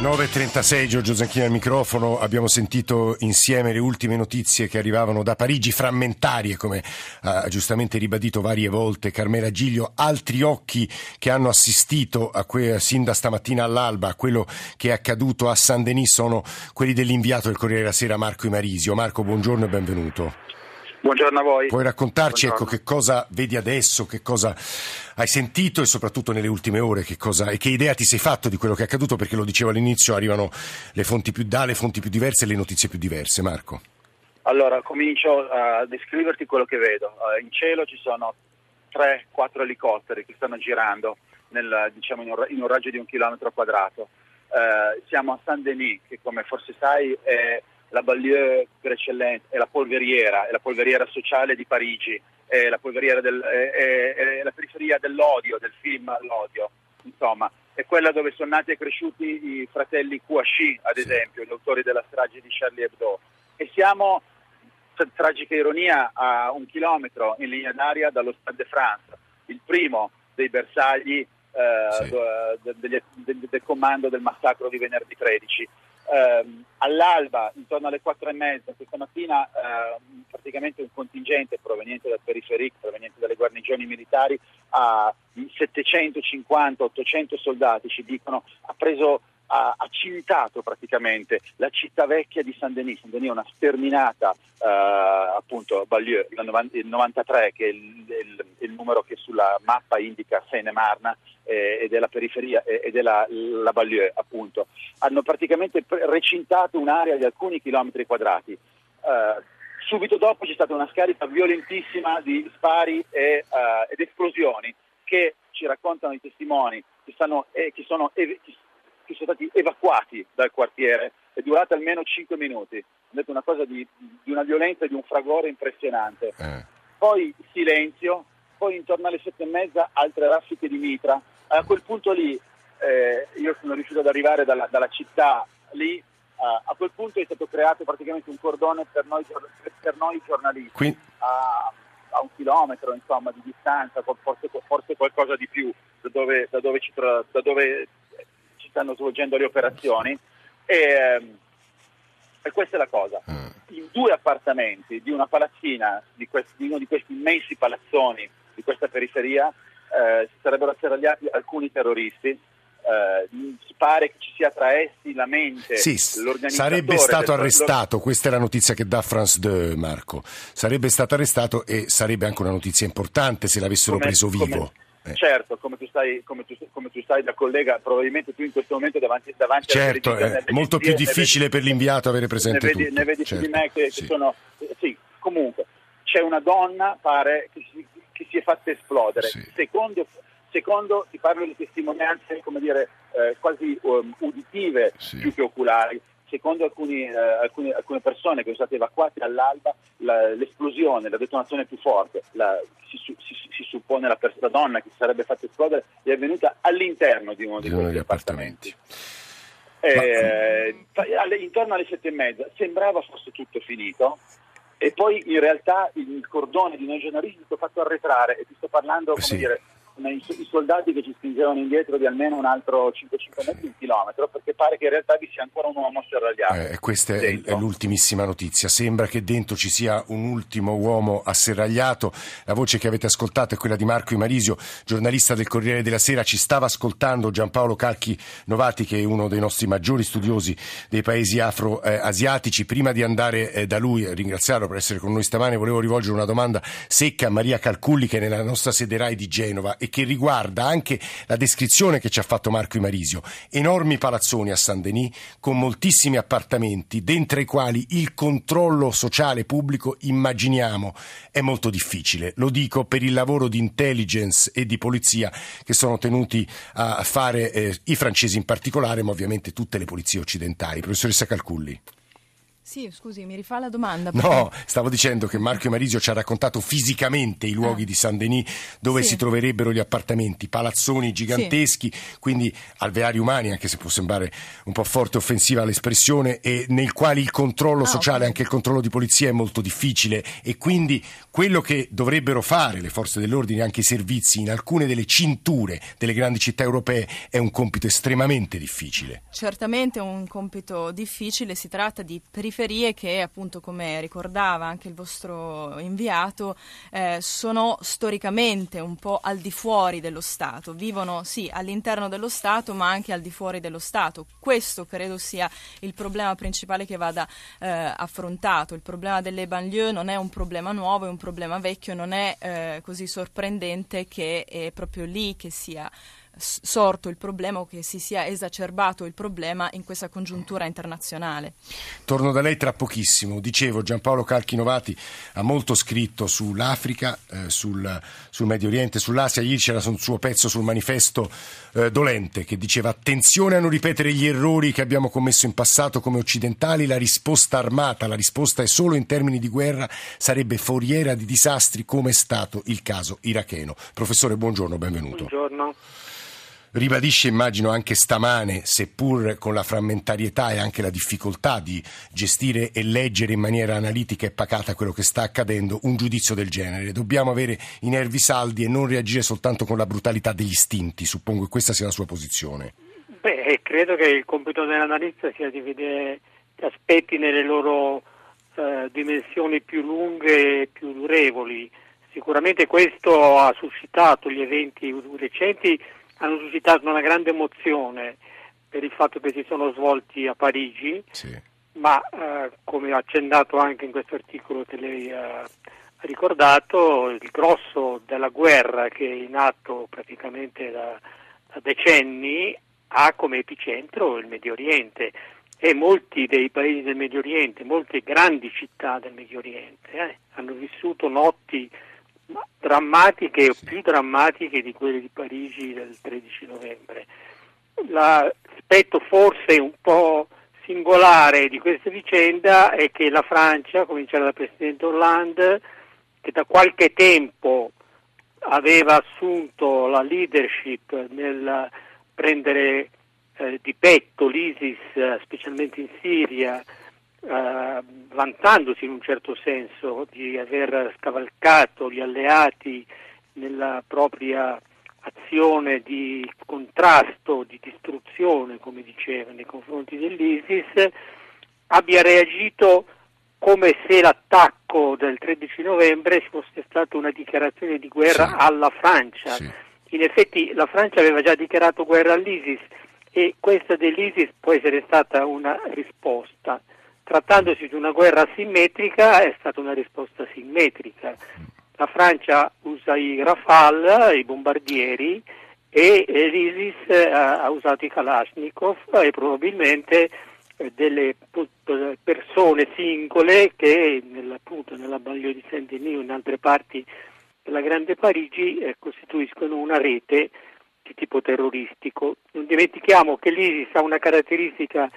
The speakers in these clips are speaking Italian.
9.36 Giorgio Zanchini al microfono, abbiamo sentito insieme le ultime notizie che arrivavano da Parigi, frammentarie come ha giustamente ribadito varie volte Carmela Giglio, altri occhi che hanno assistito a que- sin da stamattina all'alba a quello che è accaduto a San Denis sono quelli dell'inviato del Corriere della Sera Marco Imarisio. Marco, buongiorno e benvenuto. Buongiorno a voi. Puoi raccontarci ecco, che cosa vedi adesso, che cosa hai sentito e soprattutto nelle ultime ore che cosa, e che idea ti sei fatto di quello che è accaduto perché lo dicevo all'inizio arrivano le fonti più da, le fonti più diverse e le notizie più diverse. Marco. Allora, comincio a descriverti quello che vedo. Eh, in cielo ci sono 3-4 elicotteri che stanno girando nel, diciamo, in, un, in un raggio di un chilometro quadrato. Eh, siamo a Saint-Denis, che come forse sai è la banlieue per eccellenza, è la polveriera, è la polveriera sociale di Parigi, è la, polveriera del, è, è- è la periferia dell'odio, del film L'odio, insomma, è quella dove sono nati e cresciuti i fratelli Kouachi, ad esempio, gli autori della strage di Charlie Hebdo. E siamo, tra- tragica ironia, a un chilometro in linea d'aria dallo Stade de France, il primo dei bersagli eh, Sì. do- de- degli- de- del comando del massacro di venerdì 13. Ehm, all'alba, intorno alle quattro e mezza, questa mattina ehm, praticamente un contingente proveniente dal periferic, proveniente dalle guarnigioni militari, a 750-800 soldati, ci dicono, ha preso ha, cintato praticamente la città vecchia di Saint-Denis. Saint-Denis è una sterminata eh, appunto Ballieu, il, novan- il 93 che è il, il- il numero che sulla mappa indica Seine-Marne eh, ed è la periferia eh, ed è la, Ballieu appunto. Hanno praticamente recintato un'area di alcuni chilometri quadrati. Eh, subito dopo c'è stata una scarica violentissima di spari e, eh, ed esplosioni che ci raccontano i testimoni che, stanno, eh, che sono che sono stati evacuati dal quartiere, è durata almeno 5 minuti. Ho detto una cosa di, di una violenza e di un fragore impressionante. Eh, Poi silenzio, poi intorno alle sette e mezza altre raffiche di mitra. A quel punto lì eh, io sono riuscito ad arrivare dalla, dalla città lì, eh, a quel punto è stato creato praticamente un cordone per noi, per noi giornalisti qui, a, a un chilometro insomma, di distanza, forse, forse qualcosa di più da dove, da dove ci, da dove ci stanno svolgendo le operazioni. E, ehm, e questa è la cosa. eh, In due appartamenti di una palazzina, di, questi- di uno di questi immensi palazzoni di questa periferia, eh, si sarebbero atterragliati alcuni terroristi. Si pare che ci sia tra essi la mente, sì, sarebbe stato arrestato, questa è la notizia che dà France 2 Marco, sarebbe stato arrestato e sarebbe anche una notizia importante se l'avessero come- preso come- vivo. Eh. Certo, come tu, stai, come, tu, come tu stai da collega, probabilmente tu in questo momento davanti, davanti alla Certo, è molto più ne vedi- difficile per l'inviato avere presente ne vedi, tutto. ne vedi più di certo, me che, che sì. sono eh, sì, comunque c'è una donna pare che si, che si è fatta esplodere Sì. secondo, secondo ti parlo di testimonianze come dire eh, quasi um, uditive Sì. più che oculari secondo alcuni, eh, alcuni- alcune persone che sono state evacuate all'alba la- l'esplosione, la detonazione più forte la- si, si- si suppone la, pers- la donna che si sarebbe fatta esplodere è avvenuta all'interno di uno di, Di questi degli appartamenti. eh, alle- intorno alle sette e mezza sembrava fosse tutto finito e poi in realtà il cordone di noi giornalisti si è fatto arretrare e ti sto parlando come Sì. dire i, soldati che ci spingevano indietro di almeno un altro 5-5 metri un chilometro perché pare che in realtà vi sia ancora un uomo serragliato Eh, questa è, dentro. l'ultimissima notizia. Sembra che dentro ci sia un ultimo uomo asserragliato. La voce che avete ascoltato è quella di Marco Imarisio, giornalista del Corriere della Sera. Ci stava ascoltando Giampaolo Calchi Novati, che è uno dei nostri maggiori studiosi dei paesi afro-asiatici. Prima di andare eh, da lui, ringraziarlo per essere con noi stamane, volevo rivolgere una domanda secca a Maria Calculli, che è nella nostra sede RAI di Genova e che riguarda anche la descrizione che ci ha fatto Marco Imarisio. Enormi palazzoni a San Denis con moltissimi appartamenti, dentro i quali il controllo sociale pubblico, immaginiamo, è molto difficile. Lo dico per il lavoro di intelligence e di polizia che sono tenuti a fare eh, i francesi in particolare, ma ovviamente tutte le polizie occidentali. Professoressa Calculli. Sì, scusi, mi rifà la domanda. No, stavo dicendo che Marco Marisio ci ha raccontato fisicamente i luoghi ah. di Saint-Denis dove sì. si troverebbero gli appartamenti, palazzoni giganteschi, sì. quindi alveari umani, anche se può sembrare un po' forte e offensiva l'espressione, e nei quali il controllo ah, sociale, okay. anche il controllo di polizia è molto difficile e quindi quello che dovrebbero fare le forze dell'ordine, anche i servizi, in alcune delle cinture delle grandi città europee è un compito estremamente difficile. Certamente un compito difficile, si tratta di periferia periferie che, appunto, come ricordava anche il vostro inviato, eh, sono storicamente un po' al di fuori dello Stato, vivono sì all'interno dello Stato ma anche al di fuori dello Stato. Questo credo sia il problema principale che vada eh, affrontato. Il problema delle banlieue non è un problema nuovo, è un problema vecchio, non è eh, così sorprendente che è proprio lì che sia sorto il problema o che si sia esacerbato il problema in questa congiuntura internazionale. Torno da lei tra pochissimo. Dicevo, Giampaolo Calchinovati ha molto scritto sull'Africa, eh, sul, sul, Medio Oriente, sull'Asia. Ieri c'era un suo pezzo sul manifesto eh, dolente che diceva attenzione a non ripetere gli errori che abbiamo commesso in passato come occidentali. La risposta armata, la risposta è solo in termini di guerra, sarebbe foriera di disastri come è stato il caso iracheno. Professore, buongiorno, benvenuto. Buongiorno ribadisce immagino anche stamane, seppur con la frammentarietà e anche la difficoltà di gestire e leggere in maniera analitica e pacata quello che sta accadendo, un giudizio del genere. Dobbiamo avere i nervi saldi e non reagire soltanto con la brutalità degli istinti, suppongo che questa sia la sua posizione. Beh, credo che il compito dell'analista sia di vedere gli aspetti nelle loro eh, dimensioni più lunghe e più durevoli. Sicuramente questo ha suscitato gli eventi recenti hanno suscitato una grande emozione per il fatto che si sono svolti a Parigi, sì. ma eh, come accennato anche in questo articolo che lei ha ricordato, il grosso della guerra che è in atto praticamente da, da decenni ha come epicentro il Medio Oriente e molti dei paesi del Medio Oriente, molte grandi città del Medio Oriente eh, hanno vissuto notti drammatiche o più drammatiche di quelle di Parigi del 13 novembre. L'aspetto forse un po' singolare di questa vicenda è che la Francia, cominciare dal Presidente Hollande, che da qualche tempo aveva assunto la leadership nel prendere eh, di petto l'ISIS, specialmente in Siria, eh, vantandosi in un certo senso di aver scavalcato gli alleati nella propria azione di contrasto, di distruzione, come diceva, nei confronti dell'ISIS, abbia reagito come se l'attacco del 13 novembre fosse stata una dichiarazione di guerra sì. alla Francia. Sì. In effetti la Francia aveva già dichiarato guerra all'ISIS e questa dell'ISIS può essere stata una risposta. Trattandosi di una guerra simmetrica è stata una risposta simmetrica. La Francia usa i Rafale, i bombardieri, e l'ISIS eh, ha usato i Kalashnikov e probabilmente eh, delle persone singole che appunto, nella banlieue di Saint-Denis o in altre parti della Grande Parigi eh, costituiscono una rete di tipo terroristico. Non dimentichiamo che l'ISIS ha una caratteristica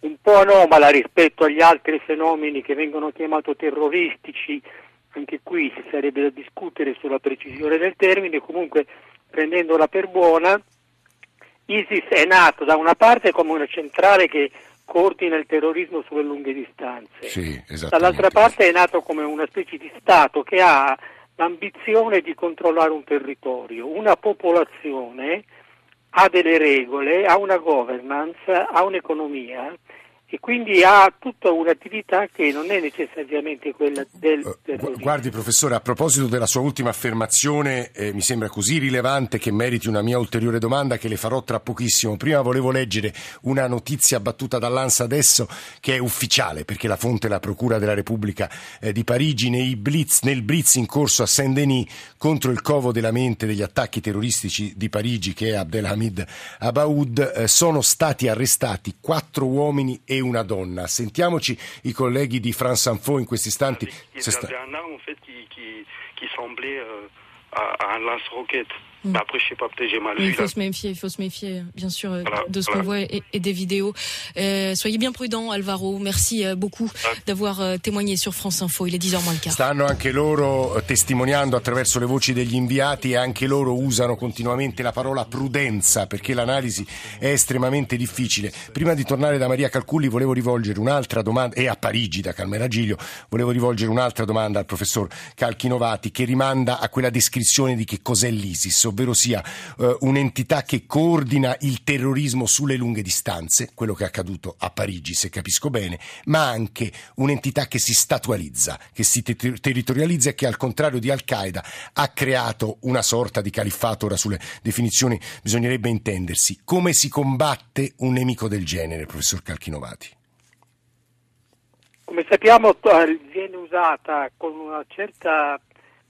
un po' anomala rispetto agli altri fenomeni che vengono chiamati terroristici, anche qui si sarebbe da discutere sulla precisione del termine, comunque prendendola per buona, ISIS è nato da una parte come una centrale che coordina il terrorismo sulle lunghe distanze, sì, dall'altra parte è nato come una specie di Stato che ha l'ambizione di controllare un territorio, una popolazione ha delle regole, ha una governance, ha un'economia e quindi ha tutta un'attività che non è necessariamente quella del eh, terrorismo. Guardi professore, a proposito della sua ultima affermazione, eh, mi sembra così rilevante che meriti una mia ulteriore domanda che le farò tra pochissimo. Prima volevo leggere una notizia battuta dall'ANSA adesso che è ufficiale perché la fonte è la Procura della Repubblica eh, di Parigi blitz, nel blitz in corso a Saint-Denis contro il covo della mente degli attacchi terroristici di Parigi che è Abdelhamid Abaoud eh, sono stati arrestati quattro uomini e una donna. Sentiamoci i colleghi di France Info in questi istanti. Avait un en fait qui, qui, qui semblait euh, à, à un lance-roquette. Mm. Bah après, je sais pas, peut-être j'ai mal vu. Il faut se méfier, il faut se méfier, bien sûr, euh, de ce qu'on voit et, des vidéos. Euh, soyez bien prudent, Alvaro. Merci euh, beaucoup d'avoir euh, témoigné sur France Info. Il est 10h moins le quart. Stanno anche loro testimoniando attraverso le voci degli inviati e anche loro usano continuamente la parola prudenza perché l'analisi è estremamente difficile. Prima di tornare da Maria Calculli volevo rivolgere un'altra domanda, e a Parigi da Calmera Giglio, volevo rivolgere un'altra domanda al professor Calchinovati che rimanda a quella descrizione di che cos'è l'ISIS ovvero sia eh, un'entità che coordina il terrorismo sulle lunghe distanze, quello che è accaduto a Parigi, se capisco bene, ma anche un'entità che si statualizza, che si ter- territorializza e che al contrario di Al-Qaeda ha creato una sorta di califfato, ora sulle definizioni bisognerebbe intendersi. Come si combatte un nemico del genere, professor Calchinovati? Come sappiamo viene usata con una certa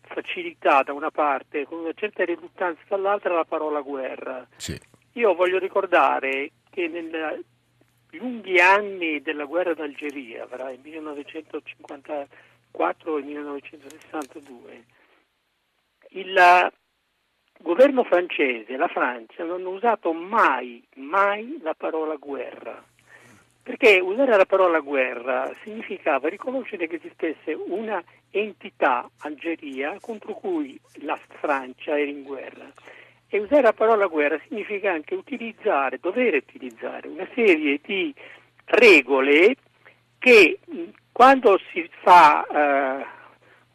facilità da una parte, con una certa riluttanza dall'altra la parola guerra. Sì. Io voglio ricordare che nei lunghi anni della guerra d'Algeria, fra il 1954 e il 1962, il governo francese e la Francia non hanno usato mai, mai la parola guerra perché usare la parola guerra significava riconoscere che esistesse una entità, Algeria, contro cui la Francia era in guerra. E usare la parola guerra significa anche utilizzare, dover utilizzare una serie di regole che quando si fa eh,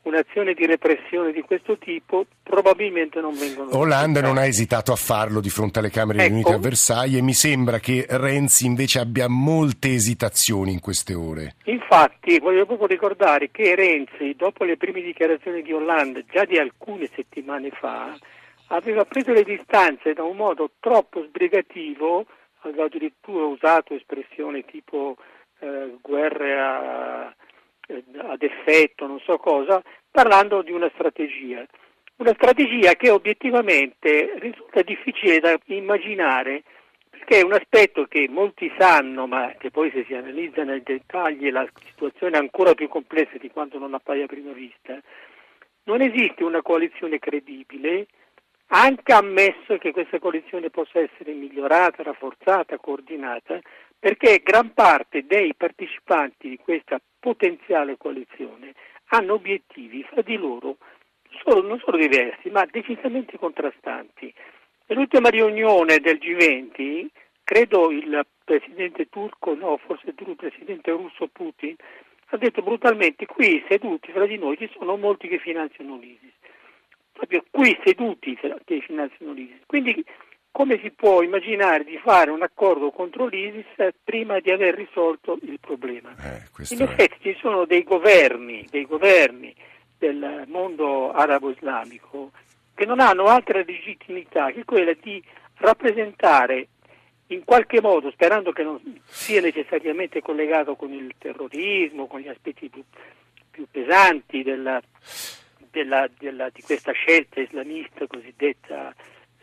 un'azione di repressione di questo tipo probabilmente non vengono Hollande non ha esitato a farlo di fronte alle Camere ecco. riunite a Versailles e mi sembra che Renzi invece abbia molte esitazioni in queste ore. Infatti voglio proprio ricordare che Renzi dopo le prime dichiarazioni di Hollande già di alcune settimane fa aveva preso le distanze da un modo troppo sbrigativo aveva addirittura usato espressioni tipo eh, guerre a eh, ad effetto, non so cosa, parlando di una strategia. Una strategia che obiettivamente risulta difficile da immaginare perché è un aspetto che molti sanno, ma che poi se si analizza nel dettaglio la situazione è ancora più complessa di quanto non appaia a prima vista. Non esiste una coalizione credibile, anche ammesso che questa coalizione possa essere migliorata, rafforzata, coordinata, perché gran parte dei partecipanti di questa potenziale coalizione hanno obiettivi fra di loro solo, non solo diversi, ma decisamente contrastanti. Nell'ultima riunione del G20, credo il presidente turco, no, forse il presidente russo Putin, ha detto brutalmente qui seduti fra di noi ci sono molti che finanziano l'ISIS. Proprio qui seduti che finanziano l'ISIS. Quindi come si può immaginare di fare un accordo contro l'ISIS prima di aver risolto il problema? Eh, In effetti è... ci sono dei governi, dei governi del mondo arabo-islamico che non hanno altra legittimità che quella di rappresentare in qualche modo, sperando che non sia necessariamente collegato con il terrorismo, con gli aspetti più, più pesanti della, della, della, di questa scelta islamista cosiddetta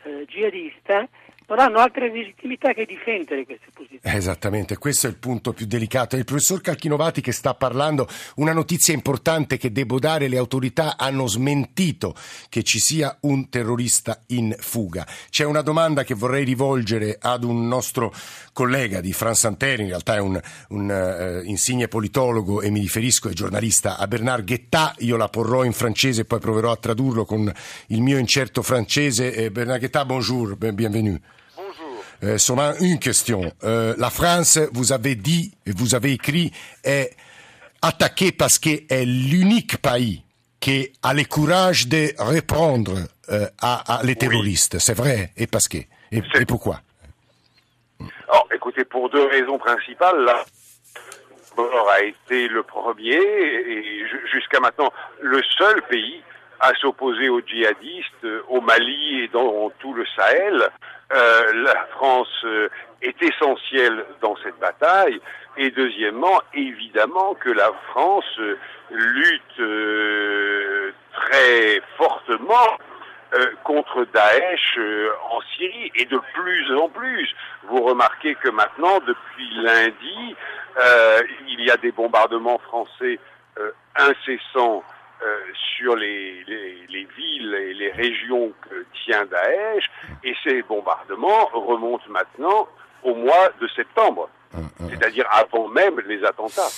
eh, jihadista non hanno altre legittimità che difendere queste posizioni. Esattamente, questo è il punto più delicato. È il professor Calchinovati che sta parlando. Una notizia importante che devo dare, le autorità hanno smentito che ci sia un terrorista in fuga. C'è una domanda che vorrei rivolgere ad un nostro collega di France Antenne, in realtà è un, un uh, insigne politologo e mi riferisco ai giornalista, a Bernard Guetta. Io la porrò in francese e poi proverò a tradurlo con il mio incerto francese. Eh, Bernard Guetta, bonjour, bienvenue. Euh, seulement une question. Euh, la France, vous avez dit, et vous avez écrit, est attaquée parce qu'elle est l'unique pays qui a le courage de répondre euh, à, à, les terroristes. Oui. C'est vrai. Et parce que et, et pourquoi? Oh, Écoutez, pour deux raisons principales. Là, a été le premier et jusqu'à maintenant le seul pays à s'opposer aux djihadistes au Mali et dans tout le Sahel. Euh, la France euh, est essentielle dans cette bataille. Et deuxièmement, évidemment que la France euh, lutte euh, très fortement contre Daesh en Syrie et de plus en plus. Vous remarquez que maintenant, depuis lundi, il y a des bombardements français incessants sur les, les, les, villes et les régions que tient Daesh, et ces bombardements remontent maintenant au mois de septembre, c'est-à-dire avant même les attentats.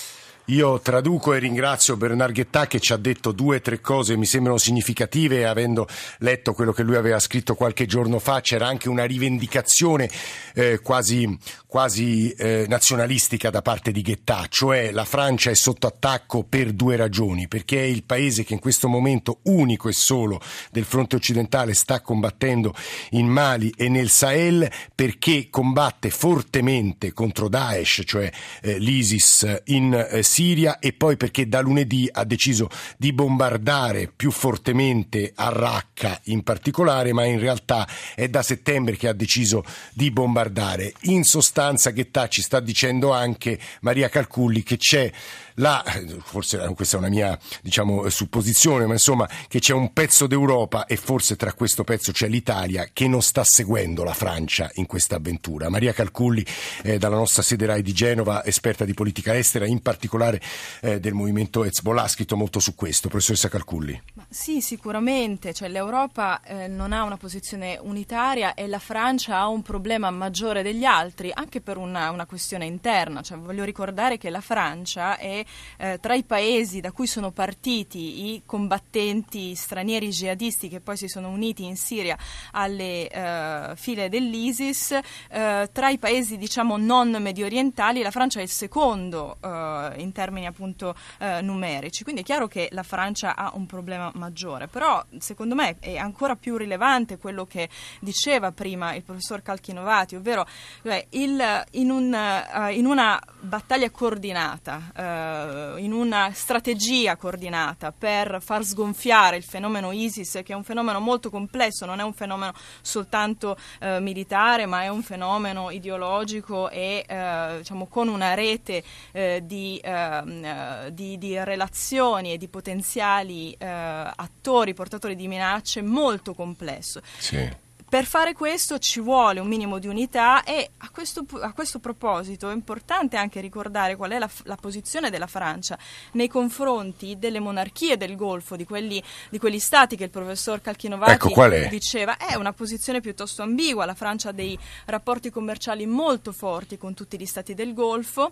Io traduco e ringrazio Bernard Ghettà che ci ha detto due o tre cose che mi sembrano significative avendo letto quello che lui aveva scritto qualche giorno fa. C'era anche una rivendicazione eh, quasi, quasi eh, nazionalistica da parte di Ghettà, cioè la Francia è sotto attacco per due ragioni, perché è il paese che in questo momento unico e solo del fronte occidentale sta combattendo in Mali e nel Sahel, perché combatte fortemente contro Daesh, cioè eh, l'ISIS in eh, Siria e poi perché da lunedì ha deciso di bombardare più fortemente a Raqqa in particolare, ma in realtà è da settembre che ha deciso di bombardare. In sostanza Ghettà ci sta dicendo anche Maria Calculli che c'è la, forse questa è una mia diciamo, supposizione, ma insomma che c'è un pezzo d'Europa e forse tra questo pezzo c'è l'Italia che non sta seguendo la Francia in questa avventura. Maria Calculli eh, dalla nostra sede RAI di Genova, esperta di politica estera, in particolare eh, del movimento Hezbollah, ha scritto molto su questo. Professoressa Calculli. Ma sì, sicuramente, cioè, l'Europa eh, non ha una posizione unitaria e la Francia ha un problema maggiore degli altri, anche per una, una questione interna. Cioè, voglio ricordare che la Francia è eh, tra i paesi da cui sono partiti i combattenti stranieri jihadisti che poi si sono uniti in Siria alle eh, file dell'ISIS, eh, tra i paesi diciamo non medio orientali la Francia è il secondo eh, in termini appunto eh, numerici, quindi è chiaro che la Francia ha un problema maggiore, però secondo me è ancora più rilevante quello che diceva prima il professor Calchinovati, ovvero cioè, il, in, un, uh, in, una battaglia coordinata eh, in una strategia coordinata per far sgonfiare il fenomeno ISIS, che è un fenomeno molto complesso, non è un fenomeno soltanto eh, militare, ma è un fenomeno ideologico e eh, diciamo, con una rete eh, di, ehm, eh, di, di, relazioni e di potenziali attori, portatori di minacce molto complesso. Sì. Per fare questo ci vuole un minimo di unità e a questo, a questo proposito è importante anche ricordare qual è la, la, posizione della Francia nei confronti delle monarchie del Golfo, di, quelli, di quegli stati che il professor Calchinovati ecco, diceva. È una posizione piuttosto ambigua, la Francia ha dei rapporti commerciali molto forti con tutti gli stati del Golfo.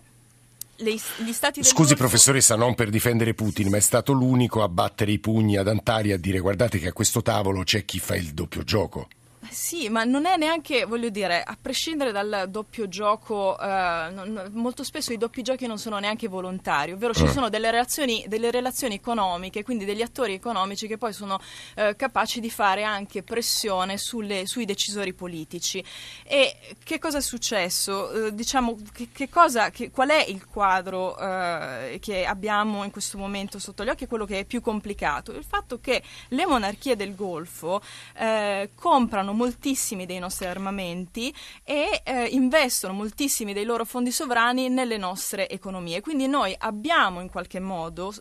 Scusi Golfo... professoressa, non per difendere Putin, ma è stato l'unico a battere i pugni ad Antalya e a dire guardate che a questo tavolo c'è chi fa il doppio gioco. Sì, ma non è neanche, voglio dire, a prescindere dal doppio gioco, eh, non, molto spesso i doppi giochi non sono neanche volontari, ovvero ci eh. sono delle relazioni, delle relazioni economiche, quindi degli attori economici che poi sono eh, capaci di fare anche pressione sulle, sui decisori politici. E che cosa è successo? Eh, diciamo, che, che cosa, che, qual è il quadro eh, che abbiamo in questo momento sotto gli occhi? Quello che è più complicato, il fatto che le monarchie del Golfo eh, comprano moltissimi dei nostri armamenti e eh, investono moltissimi dei loro fondi sovrani nelle nostre economie. Quindi noi abbiamo in qualche modo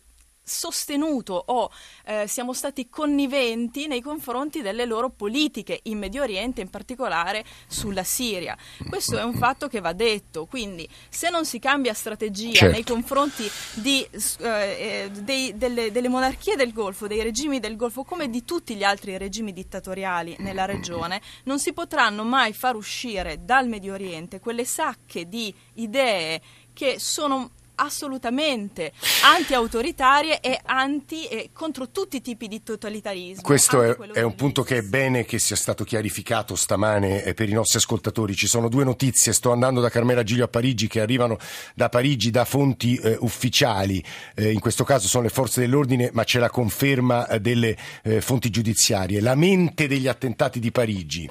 sostenuto o eh, siamo stati conniventi nei confronti delle loro politiche in Medio Oriente, in particolare sulla Siria. Questo è un fatto che va detto, quindi se non si cambia strategia certo. nei confronti di, eh, eh, dei, delle, delle, monarchie del Golfo, dei regimi del Golfo, come di tutti gli altri regimi dittatoriali nella regione, non si potranno mai far uscire dal Medio Oriente quelle sacche di idee che sono assolutamente anti-autoritarie e anti e contro tutti i tipi di totalitarismo. Questo è, è un punto che è bene che sia stato chiarificato stamane eh, per i nostri ascoltatori. Ci sono due notizie, sto andando da Carmela Giglio a Parigi che arrivano da Parigi da fonti eh, ufficiali, eh, in questo caso sono le forze dell'ordine ma c'è la conferma eh, delle eh, fonti giudiziarie. La mente degli attentati di Parigi,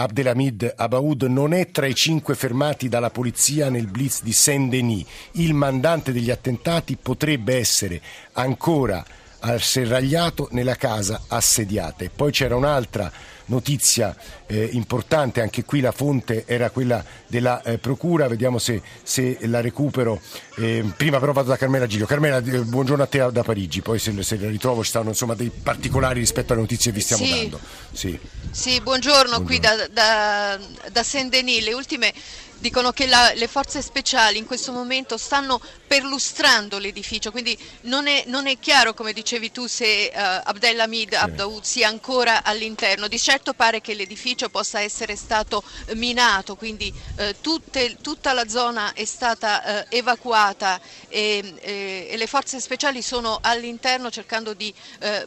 Abdelhamid Abaoud, non è tra i cinque fermati dalla polizia nel blitz di Saint-Denis. Il mandante degli attentati potrebbe essere ancora asserragliato nella casa assediata. E poi c'era un'altra notizia eh, importante, anche qui la fonte era quella della eh, Procura, vediamo se, se la recupero. Eh, prima però vado da Carmela Giglio. Carmela, eh, buongiorno a te da Parigi, poi se, se la ritrovo ci stanno insomma, dei particolari rispetto alle notizie che vi stiamo sì. dando. Sì, sì buongiorno, buongiorno, qui da, da, da Saint-Denis. Le ultime dicono che la, le forze speciali in questo momento stanno perlustrando l'edificio, quindi non è, non è chiaro, come dicevi tu, se uh, Abdelhamid. Abdaoud sia ancora all'interno. Di certo pare che l'edificio possa essere stato minato, quindi uh, tutte, tutta la zona è stata uh, evacuata e, e, e, le forze speciali sono all'interno cercando di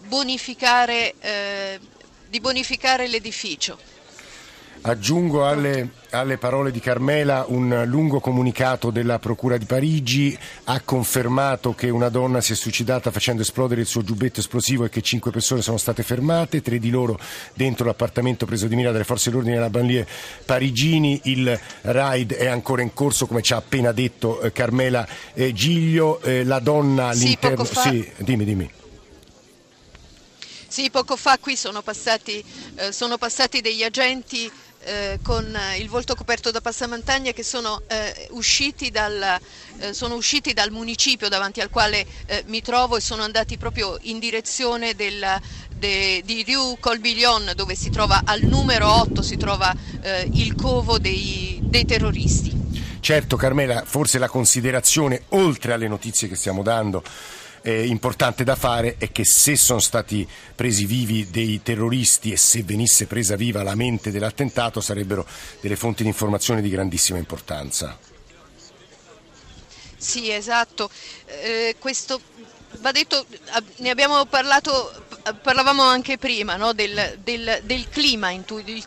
bonificare, di bonificare l'edificio. Aggiungo alle, alle, parole di Carmela un lungo comunicato della Procura di Parigi, ha confermato che una donna si è suicidata facendo esplodere il suo giubbetto esplosivo e che cinque persone sono state fermate, tre di loro dentro l'appartamento preso di mira dalle forze dell'ordine della banlieue parigini. Il raid è ancora in corso, come ci ha appena detto eh, Carmela eh, Giglio. Eh, la donna all'interno... Sì, sì, dimmi, dimmi. Sì, poco fa qui sono passati, eh, sono passati degli agenti eh, con il volto coperto da passamantagna che sono, eh, usciti, dal, eh, sono usciti, dal, municipio davanti al quale eh, mi trovo e sono andati proprio in direzione del, de, di Rue Colbiglion dove si trova al numero 8 si trova eh, il covo dei, dei terroristi. Certo Carmela, forse la considerazione oltre alle notizie che stiamo dando eh, importante da fare è che se sono stati presi vivi dei terroristi e se venisse presa viva la mente dell'attentato sarebbero delle fonti di informazione di grandissima importanza. Sì, esatto. Eh, questo va detto, ne abbiamo parlato parlavamo anche prima no, del, del, del, clima, il,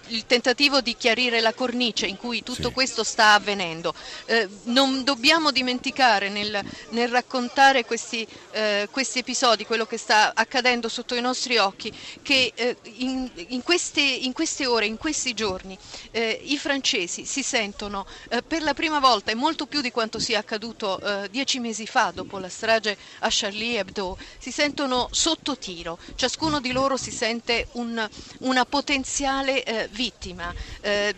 il, tentativo di chiarire la cornice in cui tutto sì. questo sta avvenendo. Eh, non dobbiamo dimenticare nel, nel raccontare questi, eh, questi, episodi, quello che sta accadendo sotto i nostri occhi, che eh, in, in, queste, in, queste, ore, in questi giorni, eh, i francesi si sentono eh, per la prima volta e molto più di quanto sia accaduto eh, dieci mesi fa dopo la strage a Charlie Hebdo, si sentono sotto tiro. Cioè ciascuno di loro si sente un, una potenziale eh, vittima. Eh,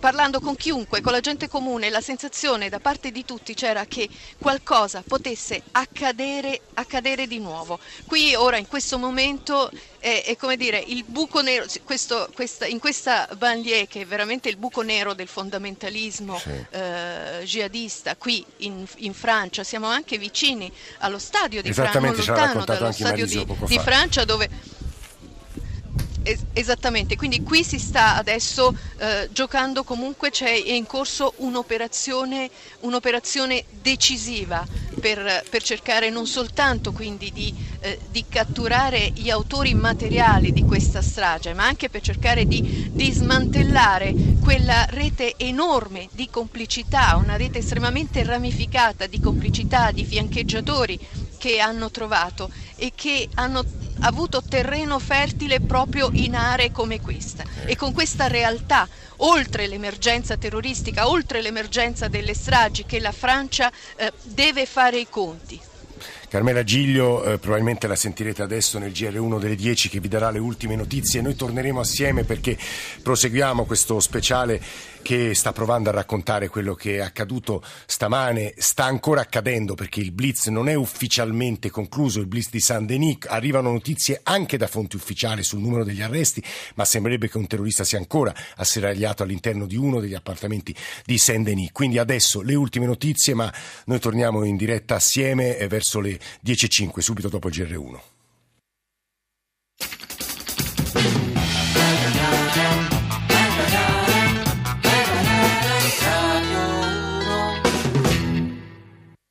parlando con chiunque, con la gente comune, la sensazione da parte di tutti c'era che qualcosa potesse accadere, accadere di nuovo. Qui ora in questo momento è, è come dire il buco nero, questo, questa, in questa banlieue che è veramente il buco nero del fondamentalismo sì. eh, jihadista, qui in, in, Francia, siamo anche vicini allo stadio di Francia, lontano dallo stadio di, di Francia dove Es- esattamente, quindi qui si sta adesso eh, giocando comunque, c'è in corso un'operazione, un'operazione decisiva per, per, cercare non soltanto quindi di, eh, di, catturare gli autori materiali di questa strage, ma anche per cercare di, di smantellare quella rete enorme di complicità, una rete estremamente ramificata di complicità, di fiancheggiatori che hanno trovato e che hanno avuto terreno fertile proprio in aree come questa e con questa realtà, oltre l'emergenza terroristica, oltre l'emergenza delle stragi che la Francia eh, deve fare i conti. Carmela Giglio, eh, probabilmente la sentirete adesso nel GR1 delle 10 che vi darà le ultime notizie. Noi torneremo assieme perché proseguiamo questo speciale che sta provando a raccontare quello che è accaduto stamane, sta ancora accadendo perché il blitz non è ufficialmente concluso, il blitz di San Denis, arrivano notizie anche da fonti ufficiali sul numero degli arresti, ma sembrerebbe che un terrorista sia ancora asseragliato all'interno di uno degli appartamenti di Saint Denis. Quindi adesso le ultime notizie, ma noi torniamo in diretta assieme eh, verso le 10.05, subito dopo il GR1.